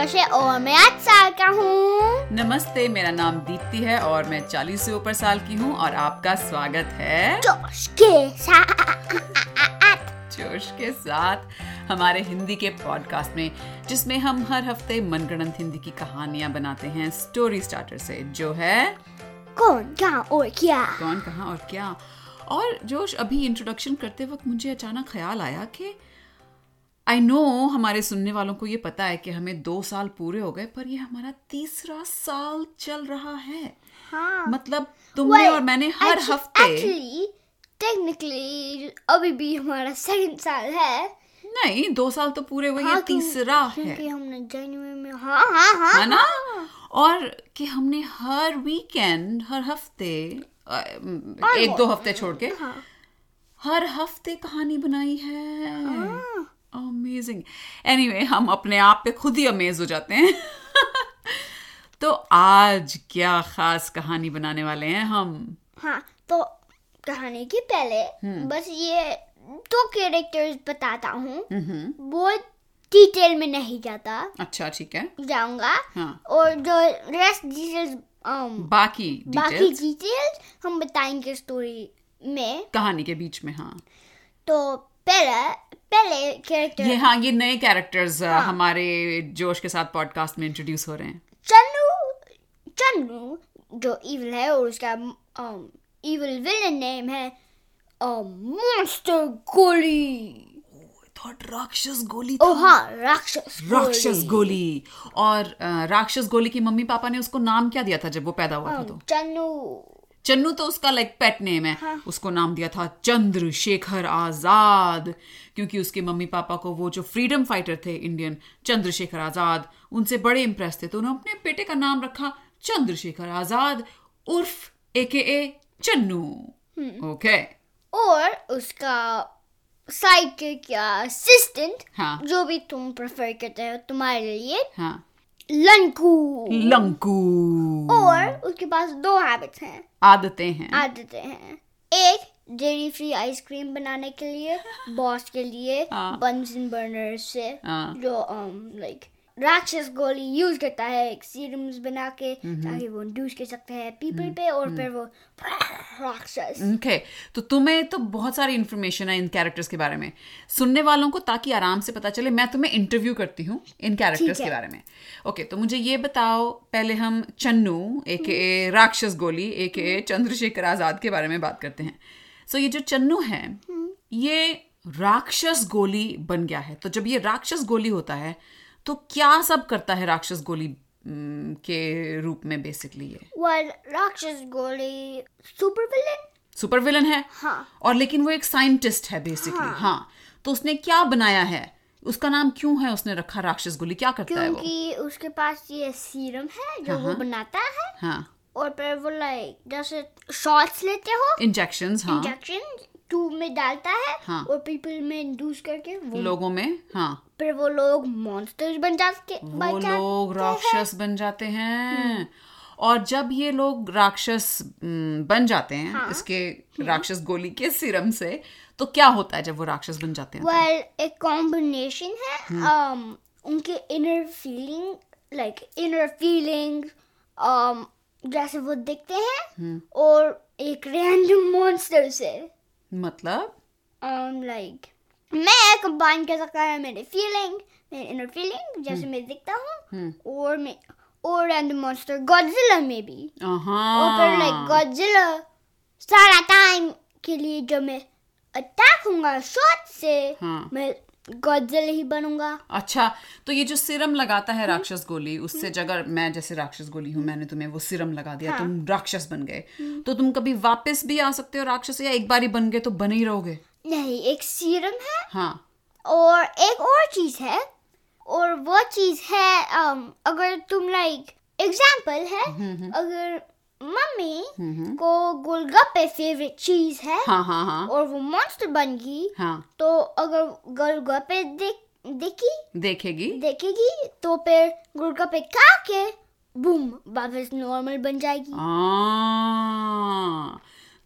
जोश है और मैं आठ साल का हूँ। नमस्ते मेरा नाम दीप्ति है और मैं 40 से ऊपर साल की हूँ और आपका स्वागत है। जोश के साथ। जोश के साथ हमारे हिंदी के पॉडकास्ट में जिसमें हम हर हफ़्ते मनगढ़ंत हिंदी की कहानियाँ बनाते हैं। स्टोरी स्टार्टर से जो है? कौन कहाँ और क्या? कौन कहाँ और क्या? और जोश अभी इंट्रोडक्शन करते वक्त मुझे अचानक ख्याल आया कि आई नो हमारे सुनने वालों को ये पता है कि हमें दो साल पूरे हो गए पर ये हमारा तीसरा साल चल रहा है। हाँ। मतलब तुमने और मैंने हर हफ़्ते एक्चुअली टेक्निकली अभी भी हमारा सेकंड साल है। नहीं दो साल तो पूरे हुए ये हाँ, क्यों- तीसरा है। क्योंकि हमने जनवरी में हाँ हाँ हाँ है ना? और कि हमने हर वीकेंड हर हफ़्ते एक दो हफ़्ते छोड़ के हाँ। हर हफ़्ते कहानी बनाई है। हाँ। अमेजिंग एनीवे हम अपने आप पे खुद ही अमेज हो जाते हैं। तो आज क्या खास कहानी बनाने वाले हैं हम? हाँ तो कहानी के पहले हम्म। बस ये दो कैरेक्टर्स बताता हूँ। वो डिटेल में नहीं जाता। अच्छा ठीक है। जाऊँगा। हाँ। और जो रेस्ट डिटेल्स बाकी details? बाकी डिटेल्स हम बताएँगे स्टोरी में। कहानी के बीच में हाँ। तो पहले पहले कैरेक्टर ये हाँ ये नए कैरेक्टर्स हाँ. हमारे जोश के साथ पॉडकास्ट में इंट्रोड्यूस हो रहे हैं। चन्नू चन्नू जो इविल है और उसका इविल विलन नेम है मॉन्स्टर गोली। थॉट राक्षस गोली ओ हाँ राक्षस राक्षस गोली। और अ, राक्षस गोली की मम्मी पापा ने उसको नाम क्या दिया था जब वो पैदा हुआ था तो? चन्नू। चन्नू तो उसका लाइक पेट नेम है। हाँ. उसको नाम दिया था चंद्रशेखर आज़ाद क्योंकि उसके मम्मी पापा को वो जो फ्रीडम फाइटर थे इंडियन चंद्रशेखर आज़ाद उनसे बड़े इम्प्रेस थे तो उन्होंने अपने बेटे का नाम रखा चंद्रशेखर आज़ाद उर्फ़ ए के ए चन्नू। ओके और उसका साइकिक या असिस्टेंट हाँ। जो भी तुम प्रेफर करते हो तुम्हारे लिए हाँ। लंकू। लंकू। और उसके पास दो हैबिट्स हैं। आदतें हैं। आदतें हैं। एक डेरी फ्री आइसक्रीम बनाने के लिए बॉस के लिए बंस इन बर्नर से हाँ। जो लाइक राक्षस गोली यूज़ करता है एक सीरम्स बना के ताकि वो इंड्यूस कर सकते हैं पीपल पे और फिर वो राक्षस। ओके तो तुम्हें तो बहुत सारी इन्फॉर्मेशन है इन कैरेक्टर्स के बारे में। सुनने वालों को ताकि आराम से पता चले मैं तुम्हें इंटरव्यू करती हूँ इन कैरेक्टर्स के बारे में। ओके तो मुझे ये बताओ पहले हम चन्नू ए एक राक्षस गोली ए एक चंद्रशेखर आज़ाद के बारे में बात करते हैं। सो ये जो चन्नू है ये राक्षस गोली बन गया है। तो जब ये राक्षस गोली होता है तो क्या सब करता है राक्षस गोली के रूप में बेसिकली ये? वेल राक्षस गोली सुपर विलन सुपर विलन है? हाँ। और लेकिन वो एक साइंटिस्ट है बेसिकली हाँ. हाँ। तो उसने क्या बनाया है? उसका नाम क्यों है उसने रखा राक्षस गोली? क्या करता क्योंकि है वो? क्योंकि उसके पास ये सीरम है जो हाँ, वो बनाता है। हाँ। और फिर वो लाइक जैसे शॉट्स लेते हो। इंजेक्शंस हाँ। इंजेक्शन ट्यूब में डालता है हाँ। और पीपल में इंड्यूस करके वो लोगों में हाँ। फिर वो लोग मॉन्स्टर्स बन जाते वो लोग राक्षस बन जाते हैं। और जब ये लोग राक्षस हम्म, बन जाते हैं हाँ। इसके राक्षस गोली के सिरम से तो क्या होता है जब वो राक्षस बन जाते हैं? वेल एक कॉम्बिनेशन है um, उनके inner feeling like inner feeling um, जैसे वो दिखते हैं और एक रैंडम मॉन्स्टर से। मतलब? Um, like मैं कंबाइन कर सकता है मेरे फीलिंग मेरे इनर फीलिंग जैसे मैं दिखता हूँ और मैं और एंड मॉन्स्टर गॉडजिला में भी। और लाइक गॉडजिला सारा टाइम के लिए जब मैं अटैक होऊँगा शॉट से हाँ। मैं गॉडजिला ही बनूँगा। अच्छा तो ये जो सिरम लगाता है राक्षस गोली उससे अगर मैं जैसे राक्षस गोली हूँ मैंने तुम्हें वो सिरम लगा दिया हाँ. तुम राक्षस बन गए। तो तुम कभी वापस भी आ सकते हो राक्षस या एक बार ही बन गए तो बने ही रहोगे? नहीं एक सीरम है हाँ। और एक और चीज़ है और वो चीज़ है अगर तुम लाइक एग्ज़ाम्पल है अगर मम्मी को गोलगप्पे फेवरेट चीज़ है हाँ हाँ हाँ। और वो मॉन्स्टर बन गई। हाँ। तो अगर गोलगप्पे देख देखी? देखेगी। देखेगी? तो फिर गोलगप्पे खा के बूम वापस नॉर्मल बन जाएगी। आ,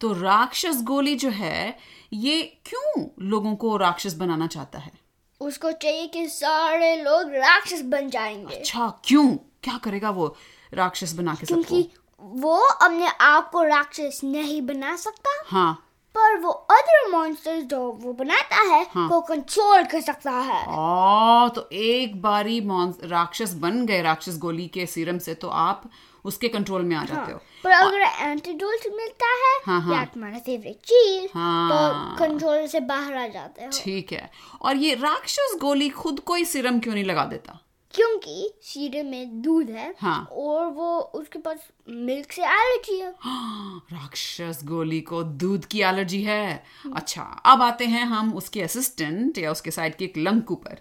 तो राक्षस गोली जो है ये क्यों लोगों को राक्षस बनाना चाहता है? उसको चाहिए कि सारे लोग राक्षस बन जाएँगे। अच्छा क्यों? क्या करेगा वो राक्षस बना के सबको? क्योंकि वो अपने आप को राक्षस नहीं बना सकता हाँ पर वो अदर मॉन्स्टर्स जो वो बनाता है हाँ। को कंट्रोल कर सकता है आ, तो एक बारी राक्षस बन गए राक्षस गोली के सीरम से तो आप उसके कंट्रोल में आ जाते हाँ, हो पर अगर एंटीडोट मिलता है हाँ, हाँ। या तुम्हारा फेवरेट चीज़ हाँ। तो कंट्रोल से बाहर आ जाते हो ठीक है और ये राक्षस गोली खुद कोई सीरम क्यों नहीं लगा देता क्योंकि सीरम में दूध है हाँ। और वो उसके पास मिल्क से एलर्जी है। राक्षस गोली को दूध की एलर्जी है। अच्छा अब आते हैं हम उसके असिस्टेंट या उसके साइड किक लंकू पर।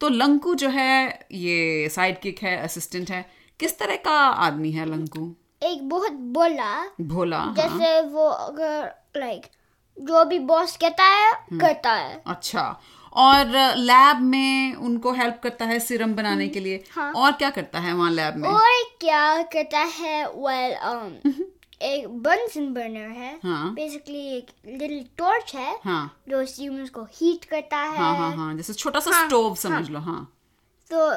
तो लंकू जो है ये साइड किक है असिस्टेंट है। किस तरह का आदमी है लंकू? एक बहुत बोला भोला जैसे हाँ। जैसे वो अगर लाइक जो भी बॉस कहता है हम्म। करता है। अच्छा और लैब में उनको हेल्प करता है सिरम बनाने के लिए। हाँ। और क्या करता है वहाँ लैब में? और क्या करता है? वेल um, एक बंसन बर्नर है। हाँ। बेसिकली एक लिटिल टॉर्च है हाँ। जो स्टीमर्स को हीट करता है। हाँ हाँ हाँ जैसे छोटा सा हाँ, स्टोव समझ लो हाँ। तो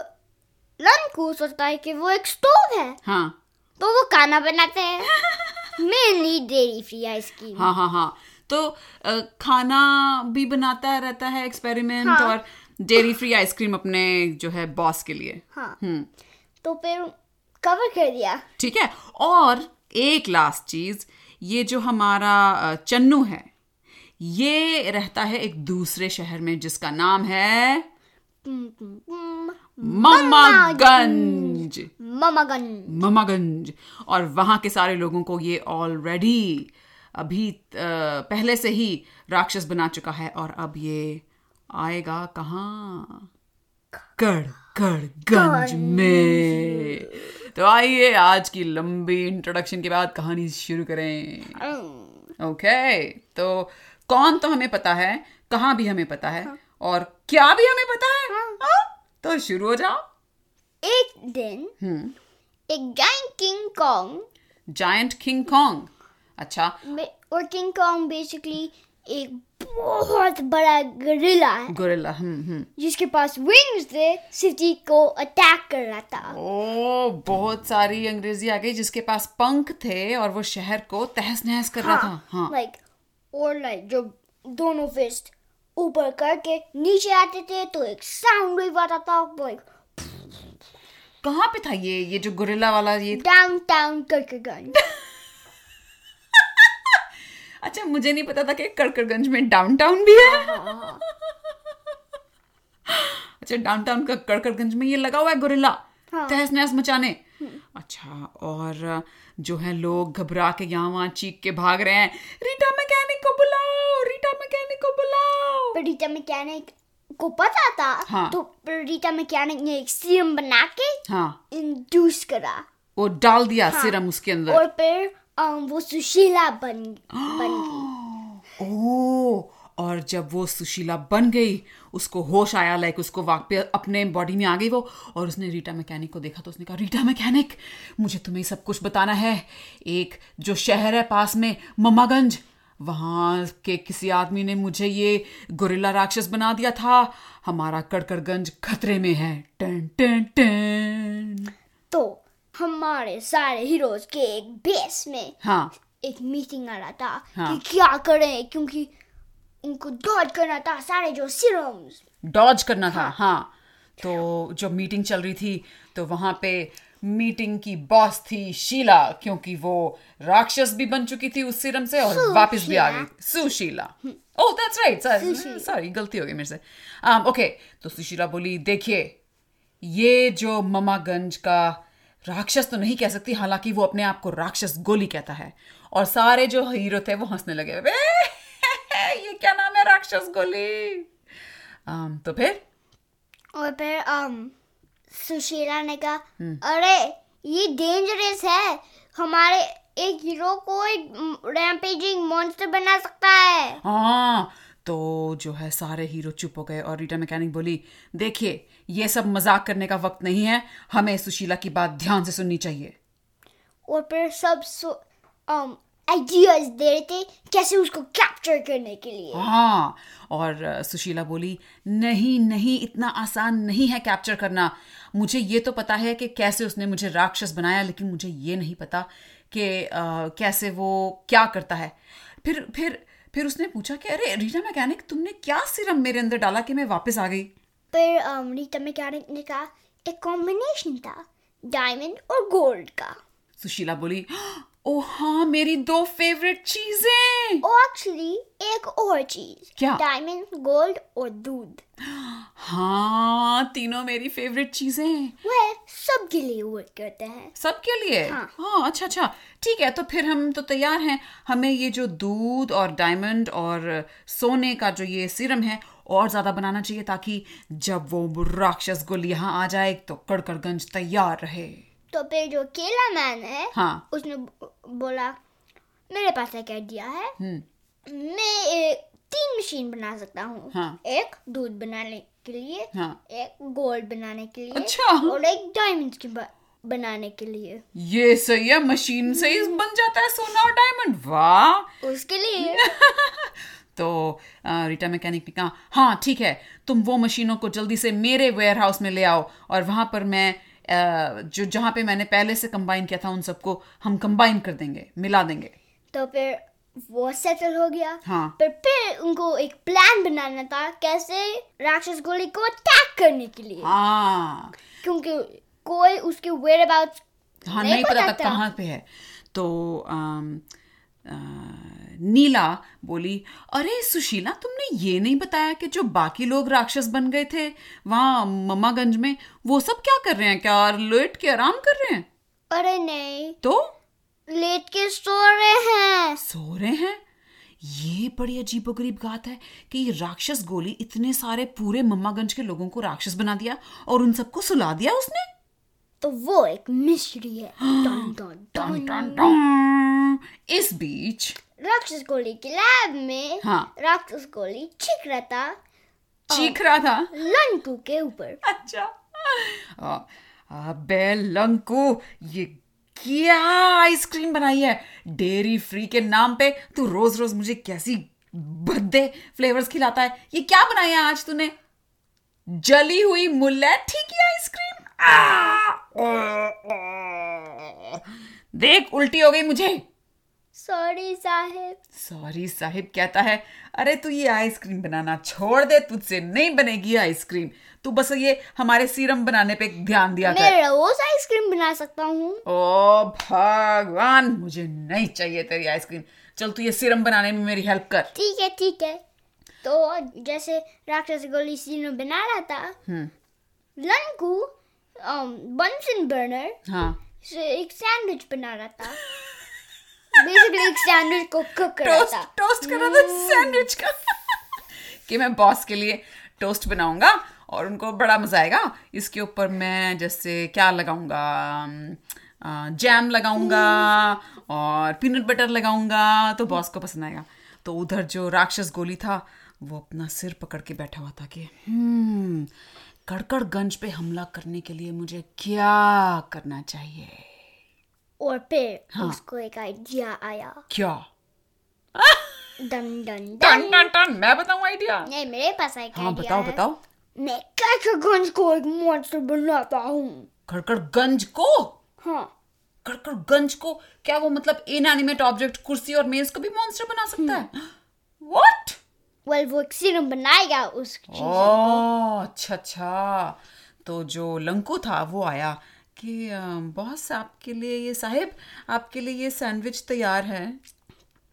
लंकू सोचता है कि वो एक स्टोव है। हाँ। तो वो खाना बनाते हैं। मेनली डेयरी फ्री आइसक्रीम हाँ हाँ हाँ। तो खाना भी बनाता रहता है एक्सपेरिमेंट हाँ। और डेयरी फ्री आइसक्रीम अपने जो है बॉस के लिए। हाँ। हम्म। तो फिर कवर कर दिया। ठीक है? और एक लास्ट चीज़ ये जो हमारा चन्नू है ये रहता है एक दूसरे शहर में जिसका नाम है हम्म, ममागंज। ममागंज। और वहाँ के सारे लोगों को ये ऑलरेडी अभी पहले से ही राक्षस बना चुका है और अब ये आएगा कहाँ? कड़गंज में। तो आइए आज की लंबी इंट्रोडक्शन के बाद कहानी शुरू करें। ओके okay, तो कौन तो हमें पता है कहाँ भी हमें पता है और क्या भी हमें पता है? हाँ? तो शुरू हो जाओ। एक दिन हम्म। एक gang King Kong giant King Kong अच्छा। और किंग कॉन्ग बेसिकली एक बहुत बड़ा गरिल्ला है। गोरिल्ला हम्म हम्म। जिसके पास विंग्स थे सिटी को अटैक कर रहा था। ओ बहुत सारी अंग्रेज़ी आ गई जिसके पास पंख थे और वो शहर को तहस नहस कर रहा था। हाँ। लाइक और लाइक जो दोनों फिस्ट ऊपर करके नीचे आते थे तो एक साउंड वेव आता था लाइक कहाँ पे था ये? ये जो गोरिल्ला वाला ये डाउन टाउन करके गन अच्छा मुझे नहीं पता था कि कड़कड़गंज में डाउनटाउन भी है। अच्छा डाउनटाउन का कड़कड़गंज में ये लगा हुआ है गोरिल्ला हाँ। तहस नहस मचाने। अच्छा और जो है लोग घबरा के यहाँ वहाँ चीख के भाग रहे हैं। रीटा मैकेनिक को बुलाओ रीटा मैकेनिक को बुलाओ! पर रीटा मैकेनिक को पता था? हाँ। तो रीटा मैकेनिक ने एक सीरम बना के हाँ। इंड्यूस करा। वो डाल दिया हाँ. सीरम उसके अंदर। और फिर वो सुशीला बन बन गई। ओ और जब वो सुशीला बन गई उसको होश आया लाइक उसको वापस अपने बॉडी में आ गई वो और उसने रीटा मैकेनिक को देखा तो उसने कहा रीटा मैकेनिक मुझे तुम्हें सब कुछ बताना है। एक जो शहर है पास में ममागंज वहाँ के किसी आदमी ने मुझे ये गोरिल्ला राक्षस बना दिया था। हमारा कड़कड़गंज खतरे में है। टन टन टन। तो हमारे सारे हीरोज के एक बेस में हाँ। एक मीटिंग आ रहा था हाँ। कि क्या करें क्योंकि इनको डॉज करना था सारे जो सीरम्स डॉज करना हाँ. था हाँ। तो जो मीटिंग चल रही थी तो वहाँ पे मीटिंग की बॉस थी शीला क्योंकि वो राक्षस भी बन चुकी थी उस सिरम से और वापस भी आ गई। Sushila. Oh that's right sorry गलती हो गई मेरे से। ओके um, okay, तो सुशीला बोली देखिए ये जो ममागंज का राक्षस तो नहीं कह सकती हालाँकि वो अपने आप को राक्षस गोली कहता है। और सारे जो हीरो थे वो हंसने लगे। ये क्या नाम है राक्षस गोली? um, तो फिर? और फिर um, सुशीला ने कहा हम्म। अरे ये डेंजरस है। हमारे एक हीरो को एक रैम्पेजिंग मॉन्स्टर बना सकता है। हाँ तो जो है सारे हीरो चुप हो गए और रीटा मैकेनिक बोली देखिए ये सब मज़ाक करने का वक्त नहीं है। हमें सुशीला की बात ध्यान से सुननी चाहिए। और फिर सब um, आइडियाज़ दे रहे थे कैसे उसको कैप्चर करने के लिए। हाँ और सुशीला बोली नहीं नहीं इतना आसान नहीं है कैप्चर करना। मुझे ये तो पता है कि कैसे उसने मुझे राक्षस बनाया लेकिन मुझे ये नहीं पता कि कैसे वो क्या करता है। फिर फिर फिर उसने पूछा कि अरे रीना मैकेनिक तुमने क्या सिरम मेरे अंदर डाला कि मैं वापस आ गई? फिर um, रीटा मैकेनिक ने कहा एक कॉम्बिनेशन था डायमंड और गोल्ड का. सुशीला बोली ओ हाँ मेरी दो फेवरेट चीज़ें! और एक्चुअली एक और चीज़ क्या? डायमंड गोल्ड और दूध. हाँ तीनों मेरी फेवरेट चीज़ें वह सबके लिए वर्क करते हैं। सबके लिए? हाँ। हाँ अच्छा अच्छा। ठीक है तो फिर हम तो तैयार हैं। हमें ये जो दूध और डायमंड और सोने का जो ये सिरम है और ज़्यादा बनाना चाहिए ताकि जब वो राक्षस गुल यहाँ आ जाए तो कड़कड़गंज तैयार रहे। तो फिर जो केला मैन है हाँ। उसने बोला मेरे पास एक आइडिया है। हम्म। मैं तीन मशीन बना सकता हूँ। हाँ। एक दूध बनाने के लिए हाँ। एक गोल्ड बनाने के लिए अच्छा। और एक डायमंड के बनाने के लिए। ये सही है मशीन से ही बन जाता है सोना और डायमंड वाह। उसके लिए। तो रीटा मैकेनिक ने कहा हाँ ठीक है तुम वो मशीनों को जल्दी से मेरे वेयर हाउस में ले आओ। और वहाँ पर मैं जो जहाँ पे मैंने पहले से कंबाइन किया था उन सबको हम कंबाइन कर देंगे मिला देंगे। तो फिर वो सेटल हो गया। हाँ। पर फिर उनको एक प्लान बनाना था कैसे राक्षस गोली को अटैक करने के लिए। हाँ। क्योंकि कोई उसके वेयर अबाउट हाँ नहीं पता था। कहाँ पे है। तो अम, अ, नीला बोली अरे सुशीला तुमने ये नहीं बताया कि जो बाकी लोग राक्षस बन गए थे वहाँ मम्मागंज में वो सब क्या कर रहे हैं क्या? लेट के आराम कर रहे हैं? अरे नहीं। तो? लेट के सो रहे हैं। सो रहे हैं? ये बड़ी अजीबोगरीब बात है कि ये राक्षस गोली इतने सारे पूरे मम्मागंज के लोगों को राक्षस बना दिया और उन सबको सुला दिया उसने। तो वो एक मिस्ट्री है। डन डन डन। टन। इस बीच राक्षस गोली के लैब में हाँ। राक्षस गोली छिक रहा था चीख रहा था? लंकू के ऊपर। अच्छा। अबे लंकू ये क्या आइसक्रीम बनाई है? डेयरी फ्री के नाम पे तू रोज रोज मुझे कैसी भद्दे फ्लेवर्स खिलाता है? ये क्या बनाया आज तूने? जली हुई मुलेठी की आइसक्रीम? देख उल्टी हो गई मुझे। सॉरी साहेब। सॉरी साहिब कहता है अरे तू ये आइसक्रीम बनाना छोड़ दे तुझसे नहीं बनेगी आइसक्रीम। तू बस ये हमारे सीरम बनाने पे ध्यान दिया कर। मैं रोज आइसक्रीम बना सकता हूँ। ओ भगवान मुझे नहीं चाहिए तेरी आइसक्रीम। चल तू ये सीरम बनाने में मेरी हेल्प कर। ठीक है ठीक है। तो जैसे राक्षस गोली सीनो बना रहा था हम्म। लंकू बंसन बर्नर हाँ। से एक सैंडविच बना रहा था। बेसिकली एक सैंडविच को कुक कर रहा था टोस्ट कर रहा था सैंडविच का। कि मैं बॉस के लिए टोस्ट बनाऊँगा और उनको बड़ा मज़ा आएगा। इसके ऊपर मैं जैसे क्या लगाऊँगा? जैम लगाऊँगा और पीनट बटर लगाऊँगा तो बॉस को पसंद आएगा। तो उधर जो राक्षस गोली था वो अपना सिर पकड़ के बैठा हुआ था कि हम्म कड़कड़गंज पे हमला करने के लिए मुझे क्या करना चाहिए? और फिर हाँ। उसको एक आइडिया आया। क्या? डन डन डन टन टन मैं बताऊँ आइडिया नहीं मेरे पास एक हाँ आइडिया बताओ है। बताओ। मैं को एक मॉन्स्टर बनाता हूँ। कड़कड़गंज को? हाँ। कड़कड़गंज को? क्या वो मतलब इनएनिमेट ऑब्जेक्ट कुर्सी और मेज को भी मॉन्स्टर बना सकता है? व्हाट वेल वो एक सीरम बनाएगा उस चीज़ ओह अच्छा अच्छा। तो जो लंकू था वो आया। कि बॉस आपके लिए ये साहिब आपके लिए ये सैंडविच तैयार है?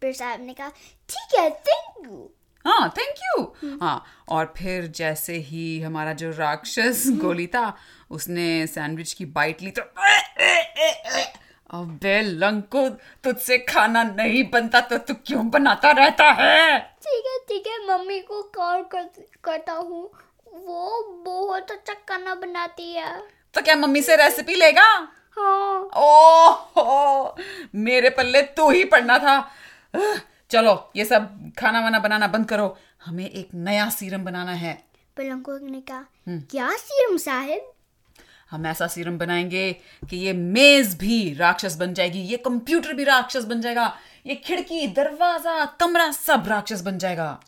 फिर साहब ने कहा ठीक है थैंक यू हाँ थैंक यू हाँ और फिर जैसे ही हमारा जो राक्षस गोली था उसने सैंडविच की बाइट ली तो अबे लंको तुझसे खाना नहीं बनता तो तू क्यों बनाता रहता है? ठीक है ठीक है मम्मी को कॉल कर, करता हूँ। वो बहुत अच्छा खाना बनाती है। तो क्या मम्मी से रेसिपी लेगा? हाँ। ओह मेरे पल्ले तू ही पड़ना था। चलो ये सब खाना वाना बनाना बंद करो। हमें एक नया सीरम बनाना है। पलंको ने कहा क्या सीरम साहिब हम ऐसा सीरम बनाएँगे कि ये मेज भी राक्षस बन जाएगी ये कंप्यूटर भी राक्षस बन जाएगा ये खिड़की दरवाज़ा कमरा सब राक्षस बन जाएगा।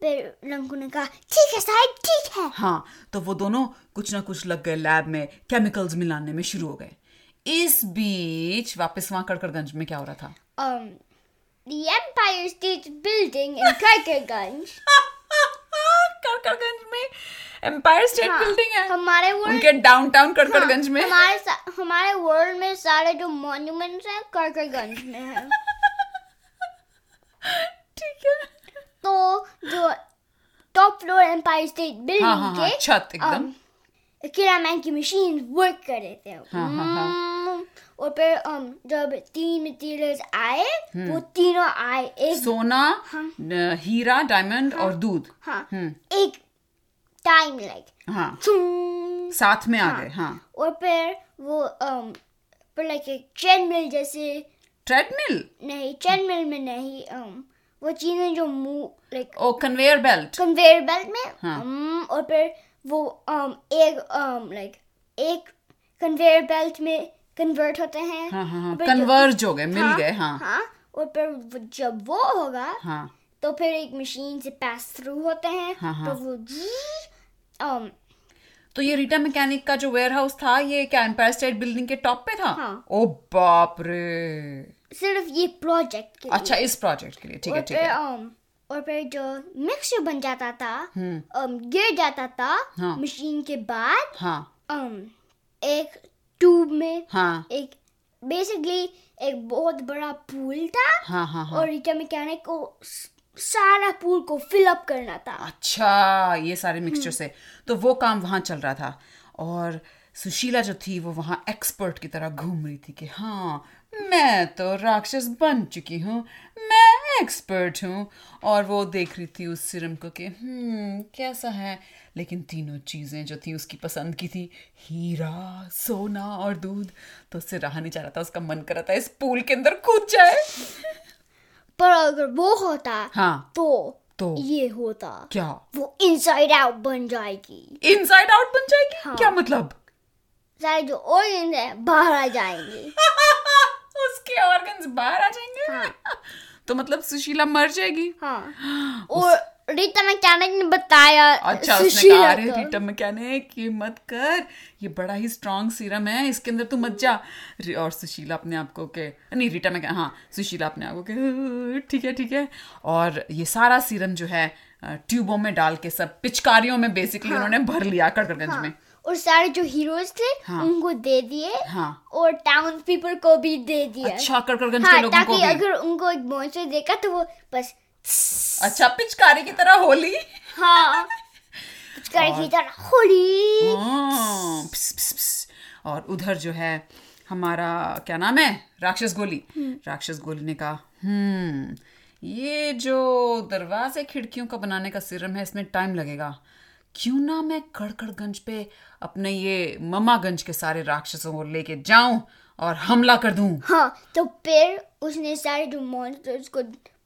फिर लंकू ने कहा ठीक है साहब ठीक है। हाँ तो वो दोनों कुछ ना कुछ लग गए लैब में केमिकल्स मिलाने में शुरू हो गए। इस बीच वापस वहाँ कड़कड़गंज में क्या हो रहा था? Um the Empire State Building in Karkarganj Kadkadganj में एम्पायर स्टेट हाँ, बिल्डिंग है। हमारे वर्ल्ड उनके डाउनटाउन कड़कड़गंज में। हमारे हमारे वर्ल्ड में सारे जो मॉन्यूमेंट्स हैं करकरगंज में हैं। ठीक है। तो जो top floor Empire State Building हाँ, हाँ, हाँ, के छत एकदम। किरामैन की मशीन वर्क कर रहे थे हाँ, हाँ, हाँ। हम्म, और फिर जब तीन मटेरियल्स आए हम्म। वो तीनों आए एक सोना न- हीरा डायमंड और दूध हाँ हम्म। एक टाइम लाइक हाँ साथ में आ गए हाँ और फिर वो फिर लाइक एक ट्रेडमिल जैसे ट्रेडमिल नहीं ट्रेडमिल में नहीं वो चीज़ें जो मुँह like oh conveyor belt conveyor belt में हाँ। um, और फिर वो um, एक लाइक एक कन्वेयर बेल्ट में कन्वर्ट होते हैं हाँ हाँ हाँ कन्वर्ज हो गए मिल हाँ, गए हाँ हाँ और फिर जब वो होगा हाँ तो फिर एक मशीन से पास थ्रू होते हैं हाँ, हाँ। तो वो um, तो ये रीटा मैकेनिक का जो वेयर हाउस था ये क्या एम्पायर स्टेट बिल्डिंग के टॉप पे था हाँ। ओ बाप रे सिर्फ़ ये प्रोजेक्ट के लिए। अच्छा इस प्रोजेक्ट के लिए। ठीक है ठीक है। um, और फिर जो मिक्सर बन जाता था um, गिर जाता था हाँ। मशीन के बाद हाँ। um, एक ट्यूब में हाँ। एक बेसिकली एक बहुत बड़ा पूल था हाँ हाँ हाँ। और रीटा मैकेनिक को सारा पूल को फिल अप करना था। अच्छा ये सारे मिक्सचर से। तो वो काम वहाँ चल रहा था। और सुशीला जो थी वो वहाँ एक्सपर्ट की तरह घूम रही थी कि हाँ मैं तो राक्षस बन चुकी हूँ। मैं एक्सपर्ट हूँ। और वो देख रही थी उस सिरम को कि हम्म कैसा है? लेकिन तीनों चीज़ें जो थी उसकी पसंद की थी हीरा सोना और दूध। तो उससे रहा नहीं जा रहा था उसका मन कर रहा था इस पूल के अंदर कूद जाए। पर अगर वो होता हाँ। तो तो? ये होता। क्या? वो इनसाइड आउट बन जाएगी। इनसाइड आउट बन जाएगी? हाँ। क्या मतलब? सारे जो ऑर्गन है बाहर आ जाएँगे। उसके ऑर्गन्स बाहर आ जाएँगे। हाँ। तो मतलब सुशीला मर जाएगी। हाँ। और रीता मैकेनिक ने बताया अच्छा उसने कहा अरे। रीटा मैकेनिक ये मत कर ये बड़ा ही स्ट्रांग सीरम है इसके अंदर तू मत जा। और सुशीला अपने आप को के नहीं रीटा मैकेनिक हाँ सुशीला अपने आप को के ठीक है ठीक है। और ये सारा सीरम जो है ट्यूबों में डाल के सब पिचकारियों में बेसिकली हाँ, उन्होंने भर लिया कड़कड़गंज में। और सारे जो हीरोज थे हाँ। उनको दे दिए हाँ। और टाउन पीपल को भी दे दिया अच्छा कड़कड़गंज हाँ के लोगों को भी। अगर उनको एक मॉन्स्टर देखा तो वो बस अच्छा पिचकारी की तरह होली। हाँ पिचकारी की तरह होली। हाँ, पिस, पिस, पिस। और उधर जो है हमारा क्या नाम है? राक्षस गोली। राक्षस गोली ने कहा हम्म ये जो दरवाजे खिड़कियों का बनाने का सिरम है इसमें टाइम लगेगा। क्यों ना मैं कड़कड़गंज पे अपने ये ममागंज के सारे राक्षसों को लेके जाऊँ और हमला कर दूँ? हाँ तो फिर उसने सारे जो मॉन्स्टर्स को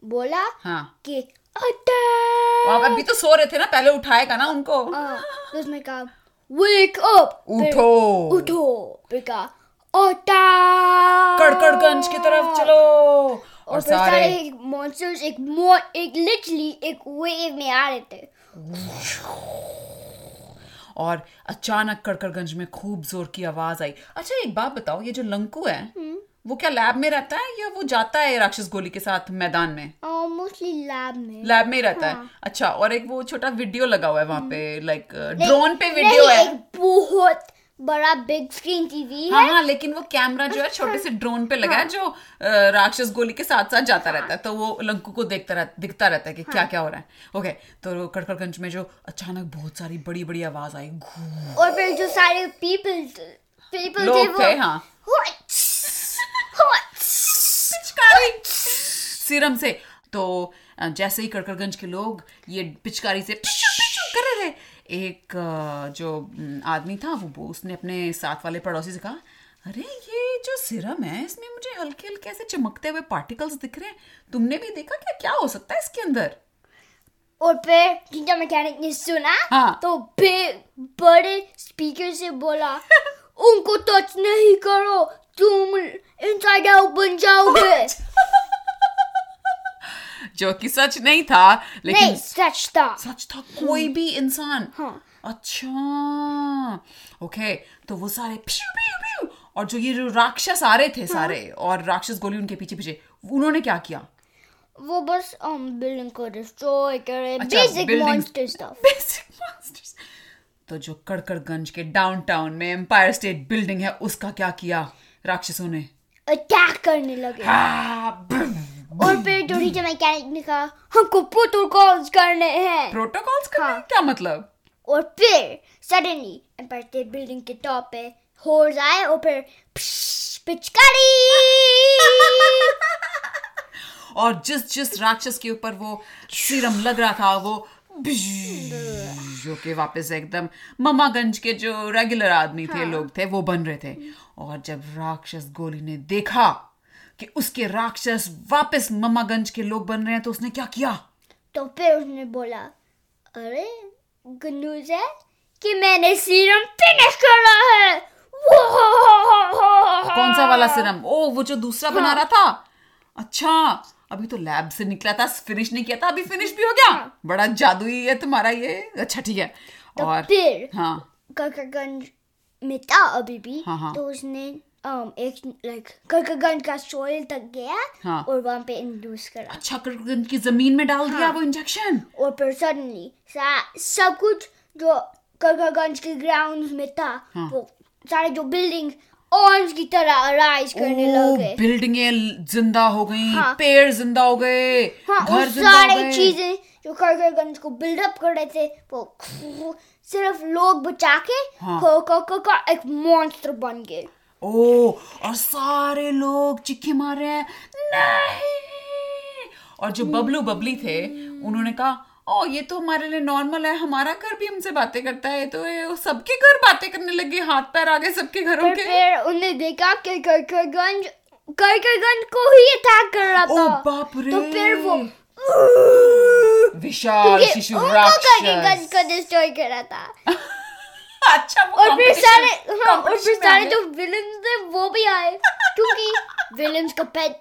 बोला हाँ। कि अटैक! अभी तो सो रहे थे ना पहले उठाएगा ना उनको। हाँ, तो उसने कहा वेक अप उठो। उठो। फिर कहा अटैक! कड़कड़गंज की तरफ़ चलो। और, और सारे सारे मॉन्स्टर्स एक मो एक लिटरली एक वेव में आ रहे थे। और अचानक कड़कड़गंज में खूब ज़ोर की आवाज़ आई। अच्छा एक बात बताओ ये जो लंकू है वो क्या लैब में रहता है या वो जाता है राक्षस गोली के साथ मैदान में? मोस्टली लैब में। लैब में ही रहता है। अच्छा और एक वो छोटा वीडियो लगा हुआ है वहाँ पे लाइक ड्रोन पे वीडियो है। बहुत बड़ा बिग स्क्रीन टीवी हाँ। है हाँ लेकिन वो कैमरा जो है छोटे से ड्रोन पे लगा है जो राक्षस गोली के साथ साथ जाता हाँ, रहता है। तो वो लंकू को देखता रहता दिखता रहता है कि हाँ, क्या क्या हो रहा है। ओके तो कड़कड़गंज में जो अचानक बहुत सारी बड़ी बड़ी आवाज़ आई और फिर जो सारे पीपल पीपल थे वो थे, हाँ। सिरम से। तो जैसे ही कड़कड़गंज के लोग ये पिचकारी से कर रहे एक जो आदमी था वो उसने अपने साथ वाले पड़ोसी से कहा अरे ये जो सिरम है इसमें मुझे हल्के हल्के ऐसे चमकते हुए पार्टिकल्स दिख रहे हैं। तुमने भी देखा क्या? क्या हो सकता है इसके अंदर? और फिर टीचर मैकेनिक ने सुना हाँ। तो बड़े स्पीकर से बोला उनको टच नहीं करो तुम इनसाइड आउट बन जाओगे। जो कि सच नहीं था लेकिन नहीं सच था। सच था? कोई भी इंसान। हाँ। अच्छा। ओके तो वो सारे प्यू प्यू प्यू और जो ये जो राक्षस आ रहे थे सारे और राक्षस गोली उनके पीछे पीछे उन्होंने क्या किया? वो बस um बिल्डिंग को डिस्ट्रॉय करे। अच्छा, basic monster stuff basic monsters तो जो कड़कड़गंज के डाउनटाउन में एम्पायर स्टेट बिल्डिंग है उसका क्या किया? राक्षसों ने? अटैक करने लगे। हाँ, और फिर जो टीचर मैकेनिक ने कहा हमको प्रोटोकॉल्स करने हैं। प्रोटोकॉल्स का हाँ। क्या मतलब? और फिर सडनली एम्पायर बिल्डिंग के टॉप पे होर्स आए और फिर पिचकारी। और जिस जिस राक्षस के ऊपर वो सीरम लग रहा था वो जो के वापस एकदम ममागंज के जो रेगुलर आदमी थे लोग थे वो बन रहे थे। और जब राक्षस गोली ने देखा कि उसके राक्षस वापस ममागंज के लोग बन रहे हैं तो उसने क्या किया? तो फिर उसने बोला अरे गुड न्यूज़ है कि मैंने सीरम फिनिश करा है। कौन सा वाला सिरम? ओ वो जो दूसरा हाँ। बना रहा था? अच्छा अभी तो लैब से निकला था फिनिश नहीं किया था अभी फिनिश भी हो गया? हाँ। बड़ा जादुई है तुम्हारा ये। अच्छा ठीक है। तो और फिर हाँ। ककरगंज में था अभी भी हाँ, हाँ। तो उसने um, एक लाइक ककरगंज का सोइल तक गया हाँ। और वहाँ पे इंड्यूस करा अच्छा कड़कड़गंज की ज़मीन में डाल दिया वो इंजेक्शन और फिर सडनली सब कुछ जो ककरगंज के ग्राउंड में था हाँ। वो सारे जो बिल्डिंग ऑर्म्स की तरह अराइज करने लगे बिल्डिंगें ज़िंदा हो गई हाँ। पेड़ ज़िंदा हो गए हाँ घर ज़िंदा हो सारे चीज़ें जो ककरगंज को बिल्डअप कर रहे थे वो सिर्फ़ लोग बचा के हाँ। को, को, को, को एक मॉन्स्टर बन गए ओ और सारे लोग चिक्के मार रहे हैं नहीं। और जो बबलू बबली थे उन्होंने कहा ओ ये तो हमारे लिए नॉर्मल है हमारा घर भी हमसे बातें करता है तो ये सबके घर बातें करने लगे हाथ पैर आ गए सबके घरों के। फिर उन्होंने देखा कि करकरगंज करकरगंज को ही अटैक कर रहा था। ओ बाप रे। तो फिर वो विशाल शिशु राक्षस। करकरगंज को डिस्ट्रॉय करा था। अच्छा वो और फिर सारे हाँ और फिर सारे जो विलन्स थे वो भी आए क्योंकि विलन्स कंपेट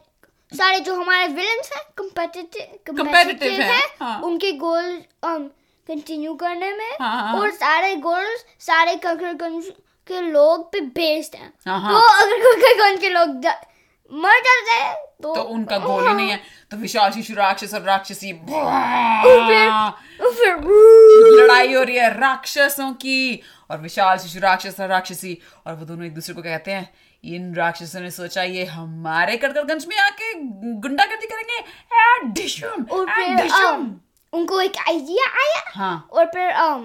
सारे जो हमारे विलन्स हैं कंपेटिटिव कंपेटिटिव हैं, हैं हाँ। उनके गोल कंटिन्यू करने में हाँ, हाँ, और सारे गोल्स सारे कंकर के लोग पे बेस्ड हैं हाँ, हाँ। तो अगर कंकर के लोग मर जाते हैं तो तो उनका गोल ही। नहीं है तो विशाल शिशु राक्षस और राक्षसी फिर लड़ाई हो रही है राक्षसों की। और विशाल शिशु राक्षस और राक्षसी और वो दोनों एक दूसरे को कहते हैं? इन राक्षसों ने सोचा ये हमारे कड़कड़गंज में आके गुंडागर्दी करेंगे। एडिशन और फिर um, उनको एक आइडिया आया। हाँ। और फिर um,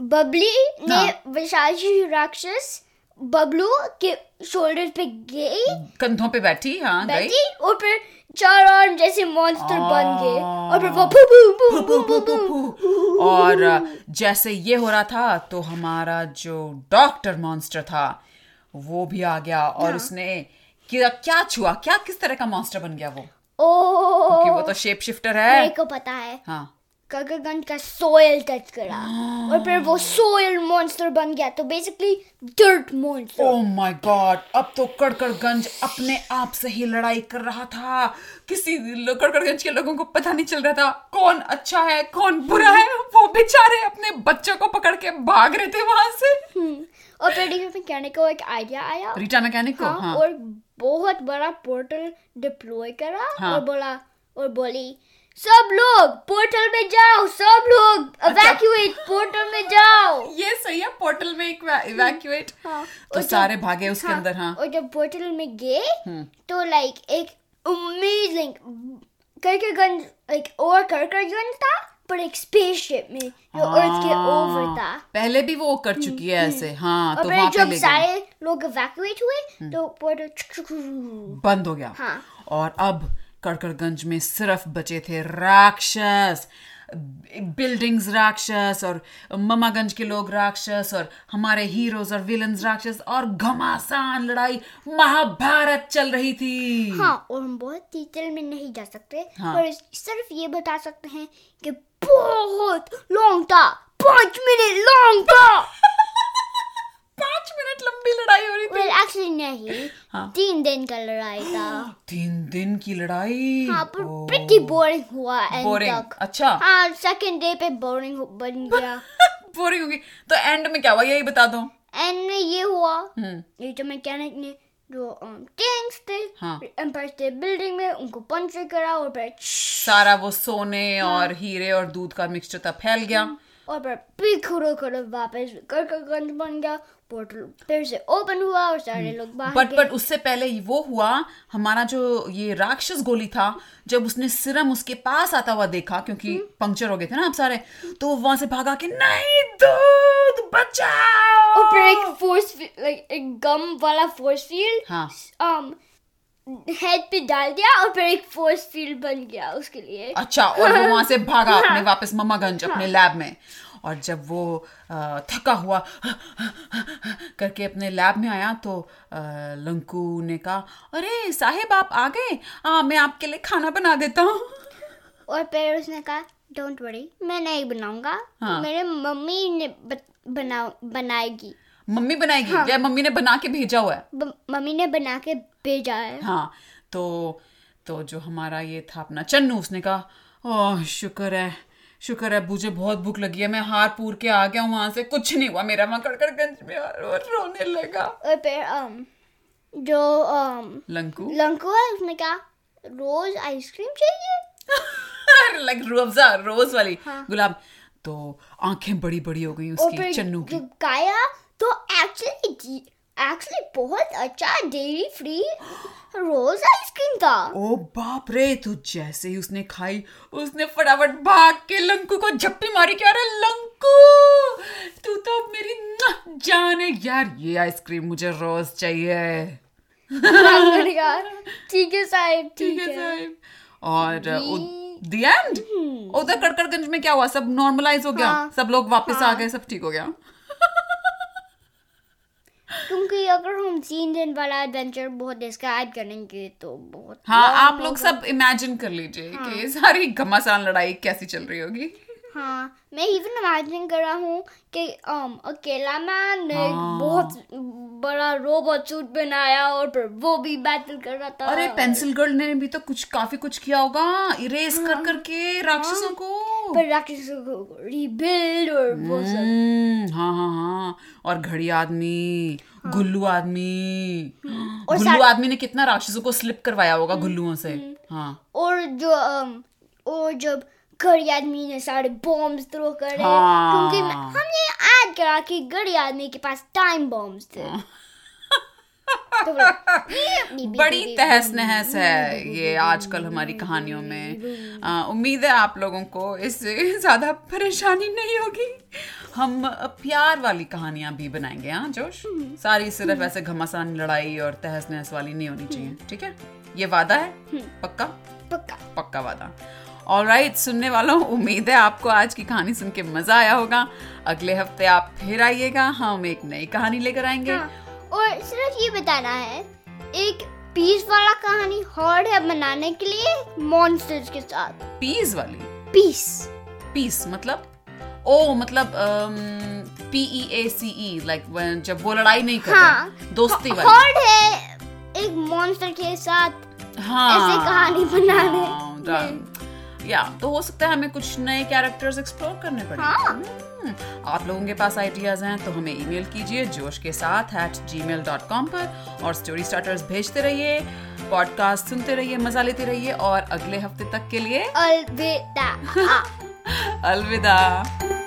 बबली ने हाँ। विशाल शिशु राक्षस बबलू के शोल्डर पे गई कंधों पे बैठी हाँ बैठी और फिर चार और जैसे मॉन्स्टर बन गए और फिर वो पू पू पू पू पू फू। और जैसे ये हो रहा था तो हमारा जो डॉक्टर मॉन्स्टर था वो भी आ गया और हाँ। उसने क्या क्या छुआ? क्या किस तरह का मॉन्स्टर बन गया वो? ओ। क्योंकि वो तो शेप शिफ्टर है। मेरे को पता है। हाँ। ककरगंज का सोयल टच करा और फिर वो सोयल मॉन्स्टर बन गया तो basically dirt monster oh my God अब तो कड़कड़गंज अपने आप से ही लड़ाई कर रहा था। किसी कड़कड़गंज के लोगों को पता नहीं चल रहा था कौन अच्छा है कौन बुरा है। वो बेचारे अपने बच्चों को पकड़ के भाग रहे थे वहाँ से। और फिर मैकेनिक को एक आइडिया आया। रीटा मैकेनिक को? हाँ, हाँ। और बहुत बड़ा पोर्टल डिप्लॉय करा। हाँ। और बोला और बोली सब लोग पोर्टल में जाओ सब लोग अच्छा। पोर्टल में जाओ। ये सही है पोर्टल में इवैक्यूएट हाँ, तो सारे भागे उसके हाँ, अंदर हाँ। और जब पोर्टल में गए हम्म। तो लाइक एक अमेजिंग करकरगंज लाइक और करकरगंज था पर एक स्पेसशिप में जो अर्थ के ओवर था। हाँ, पहले भी वो कर चुकी है ऐसे। हाँ तो वहाँ पे जब सारे लोग इवैक्यूएट हुए तो पोर्टल बंद हो गया। हाँ। और अब कड़कड़गंज में सिर्फ़ बचे थे राक्षस बिल्डिंग्स राक्षस और ममागंज के लोग राक्षस और हमारे हीरोज और विलन्स राक्षस और घमासान लड़ाई महाभारत चल रही थी हाँ और हम बहुत डिटेल में नहीं जा सकते हाँ। पर सिर्फ़ ये बता सकते हैं कि बहुत लॉन्ग था पाँच मिनट लॉन्ग था पाँच मिनट लंबी लड़ाई हो रही थी। एक्चुअली well, नहीं। हाँ। तीन दिन का लड़ाई था। तीन दिन की लड़ाई? हाँ पर pretty बोरिंग हुआ तक। अच्छा। हाँ सेकंड डे पे बोरिंग बन गया। बोरिंग होगी। तो एंड में क्या हुआ? यही बता दो। एंड में ये हुआ। हम्म। ये जो मैकेनिक ने जो टैंक्स थे हाँ। एम्पायर स्टेट बिल्डिंग में उनको पंचर करा और फिर सारा वो सोने हाँ. और हीरे और दूध का मिक्सचर था फैल गया। और फिर फिर खड़ो खड़ो वापस करकरगंज बन गया। पोर्टल फिर से ओपन हुआ और सारे लोग बाहर बट बट उससे पहले वो हुआ हमारा जो ये राक्षस गोली था जब उसने सिरम उसके पास आता हुआ देखा क्योंकि पंक्चर हो गए थे ना आप सारे तो वो वहाँ से भागा के नहीं दूध बचाओ! और फिर एक फोर्स लाइक एक गम वाला फोर्स फ़ील्ड हाँ। um हेड पे डाल दिया और फिर एक फोर्स फ़ील्ड बन गया उसके लिए। अच्छा और वो वहाँ से भागा अपने वापस मम्मागंज अपने लैब में। और जब वो थका हुआ करके अपने लैब में आया तो लंकू ने कहा अरे साहेब आप आ गए? हाँ मैं आपके लिए खाना बना देता हूँ। और फिर उसने कहा डोंट वरी मैं नहीं बनाऊँगा। हाँ। मेरे मम्मी ने बना बनाएगी। मम्मी बनाएगी? या मम्मी ने बना के भेजा हुआ है? मम्मी ने बना के भेजा है। हाँ तो तो जो हमारा ये था अपना चन्नू उसने कहा ओह शुक्र है शुक्र है मुझे बहुत भूख लगी है मैं हार पूर के आ गया हूँ वहाँ से कुछ नहीं हुआ मेरा वहाँ कड़कड़गंज में और रोने लगा। और फिर um, जो um, लंकू? लंकू है उसने कहा रोज आइसक्रीम चाहिए? लाइक रोजा रोज वाली। हाँ। गुलाब तो आँखें बड़ी बड़ी हो गई उसकी चन्नू की। गाया तो एक्चुअली एक्चुअली बहुत अच्छा डेयरी फ्री रोज आइसक्रीम था। ओ बाप रे तो जैसे ही उसने खाई उसने फटाफट भाग के लंकू को झप्पी मारी क्या अरे लंकू तू तो मेरी मुआ, जान है। यार ये आइसक्रीम मुझे रोज चाहिए। ठीक है साहब ठीक है साहब। और द एंड उधर कड़कड़गंज में क्या हुआ? सब नॉर्मलाइज हो गया? हाँ। सब लोग वापस हाँ, आ गए? सब ठीक हो गया? क्योंकि अगर हम तीन दिन वाला एडवेंचर बहुत डिस्क्राइब करेंगे तो बहुत हाँ आप लोग सब इमेजिन कर लीजिए हाँ. कि सारी घमासान लड़ाई कैसी चल रही होगी हाँ मैं इवन इमेजिन कर रहा हूँ कि um, अकेला मैन ने हाँ। बहुत बड़ा रोबोट सूट बनाया और फिर वो भी बैटल कर रहा था। अरे पेंसिल गर्ल ने भी तो कुछ काफ़ी कुछ किया होगा। इरेज हाँ। कर करके राक्षसों हाँ। को। फिर राक्षसों को रिबिल्ड और वो सब। हम्म, हाँ हाँ हाँ। और घड़ी आदमी हाँ। गुल्लू आदमी। और गुल्लू आदमी ने कितना राक्षसों को स्लिप करवाया होगा गुल्लुओं से। हाँ। और जो um, और जब घड़ी आदमी ने सारे बॉम्ब्स थ्रो करे। हाँ। क्योंकि हमने ऐड करा कि घड़ी आदमी के पास टाइम बॉम्ब्स थे। तो बड़ी तहस नहस है ये आजकल हमारी कहानियों में। उम्मीद है आप लोगों को इससे ज़्यादा परेशानी नहीं होगी। हम प्यार वाली कहानियाँ भी बनाएँगे हाँ जोश? सारी सिर्फ़ ऐसे घमासान लड़ाई और तहस नहस वाली नहीं होनी चाहिए ठीक है? ये वादा है? पक्का? पक्का। पक्का वादा। और राइट सुनने वालों उम्मीद है आपको आज की कहानी सुन के मज़ा आया होगा। अगले हफ़्ते आप फिर आइएगा हम एक नई कहानी लेकर आएँगे। हाँ, और सिर्फ़ ये बताना है एक पीस वाला कहानी हार्ड है बनाने के लिए मॉन्स्टर्स के साथ। पीस वाली? पीस पीस मतलब? ओ मतलब पी ई ए सी ई लाइक जब वो लड़ाई नहीं करते हाँ। दोस्ती वाली। हार्ड है एक मॉन्स्टर के साथ हाँ। ऐसे कहानी बनाने। हाँ। या तो हो सकता है हमें कुछ नए कैरेक्टर्स एक्सप्लोर करने पड़े। हाँ। हम्म, आप लोगों के पास आइडियाज़ हैं तो हमें ईमेल कीजिए जोश के साथ at ji mail dot com पर और स्टोरी स्टार्टर्स भेजते रहिए पॉडकास्ट सुनते रहिए मज़ा लेते रहिए और अगले हफ़्ते तक के लिए अलविदा। अलविदा।